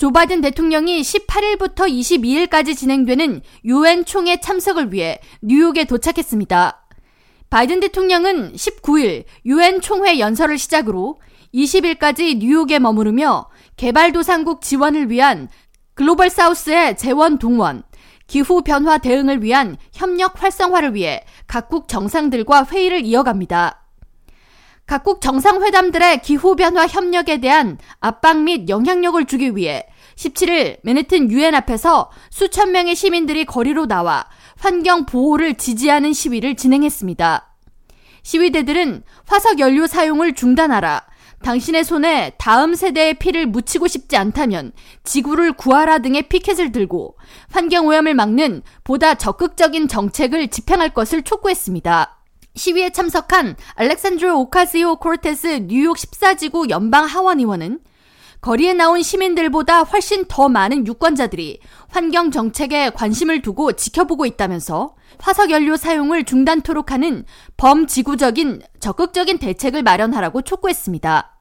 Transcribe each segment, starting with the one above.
조 바이든 대통령이 18일부터 22일까지 진행되는 유엔 총회 참석을 위해 뉴욕에 도착했습니다. 바이든 대통령은 19일 유엔 총회 연설을 시작으로 20일까지 뉴욕에 머무르며 개발도상국 지원을 위한 글로벌 사우스의 재원 동원, 기후 변화 대응을 위한 협력 활성화를 위해 각국 정상들과 회의를 이어갑니다. 각국 정상회담들의 기후변화 협력에 대한 압박 및 영향력을 주기 위해 17일 맨해튼 유엔 앞에서 수천 명의 시민들이 거리로 나와 환경 보호를 지지하는 시위를 진행했습니다. 시위대들은 화석 연료 사용을 중단하라, 당신의 손에 다음 세대의 피를 묻히고 싶지 않다면 지구를 구하라 등의 피켓을 들고 환경오염을 막는 보다 적극적인 정책을 집행할 것을 촉구했습니다. 시위에 참석한 알렉산드로 오카시오 코르테스 뉴욕 14지구 연방 하원 의원은 거리에 나온 시민들보다 훨씬 더 많은 유권자들이 환경 정책에 관심을 두고 지켜보고 있다면서 화석 연료 사용을 중단토록 하는 범지구적인 적극적인 대책을 마련하라고 촉구했습니다.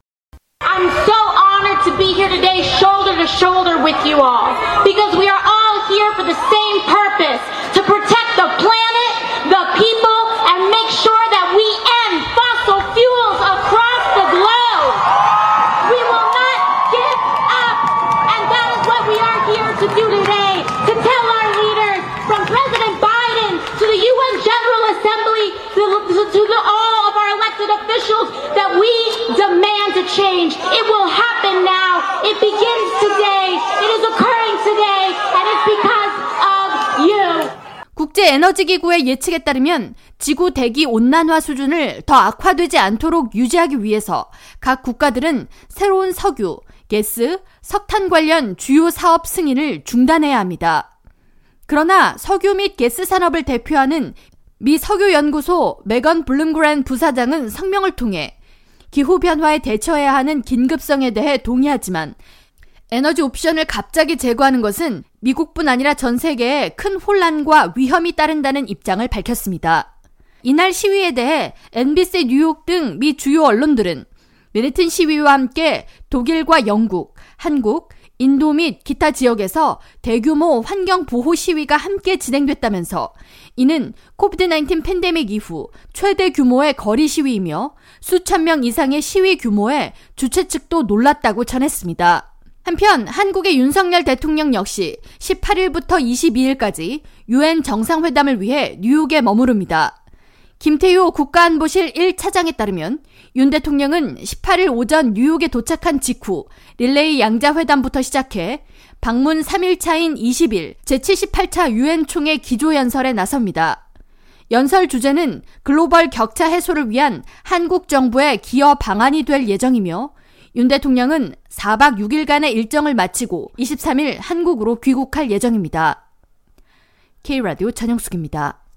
I'm so honored to be here today shoulder to shoulder with you all because we we demand to change. It will happen now. It begins today. It is occurring today and it's because of you. 국제에너지기구의 예측에 따르면 지구 대기 온난화 수준을 더 악화되지 않도록 유지하기 위해서 각 국가들은 새로운 석유, 가스, 석탄 관련 주요 사업 승인을 중단해야 합니다. 그러나 석유 및 가스 산업을 대표하는 미 석유연구소 메건 블룸그랜 부사장은 성명을 통해 기후변화에 대처해야 하는 긴급성에 대해 동의하지만 에너지 옵션을 갑자기 제거하는 것은 미국뿐 아니라 전 세계에 큰 혼란과 위험이 따른다는 입장을 밝혔습니다. 이날 시위에 대해 NBC 뉴욕 등 미 주요 언론들은 메리튼 시위와 함께 독일과 영국, 한국, 인도 및 기타 지역에서 대규모 환경 보호 시위가 함께 진행됐다면서 이는 코비드-19 팬데믹 이후 최대 규모의 거리 시위이며 수천 명 이상의 시위 규모에 주최 측도 놀랐다고 전했습니다. 한편 한국의 윤석열 대통령 역시 18일부터 22일까지 유엔 정상회담을 위해 뉴욕에 머무릅니다. 김태효 국가안보실 1차장에 따르면 윤 대통령은 18일 오전 뉴욕에 도착한 직후 릴레이 양자회담부터 시작해 방문 3일차인 20일 제78차 유엔 총회 기조연설에 나섭니다. 연설 주제는 글로벌 격차 해소를 위한 한국 정부의 기여 방안이 될 예정이며 윤 대통령은 4박 6일간의 일정을 마치고 23일 한국으로 귀국할 예정입니다. K라디오 전영숙입니다.